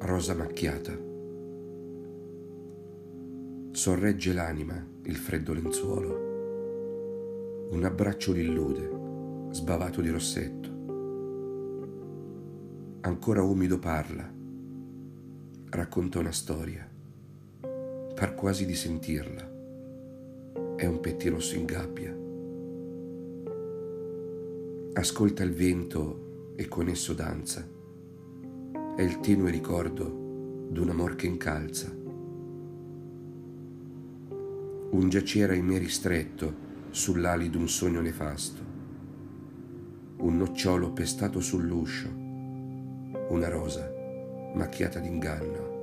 rosa macchiata. Sorregge l'anima il freddo lenzuolo. Un abbraccio l'illude, sbavato di rossetto. Ancora umido parla, racconta una storia. Par quasi di sentirla. È un pettirosso in gabbia. Ascolta il vento e con esso danza. È il tenue ricordo d'un amor che incalza. Un giacere ahimè ristretto sull'ali d'un sogno nefasto. Un nocciolo pestato sull'uscio. Una rosa macchiata d'inganno.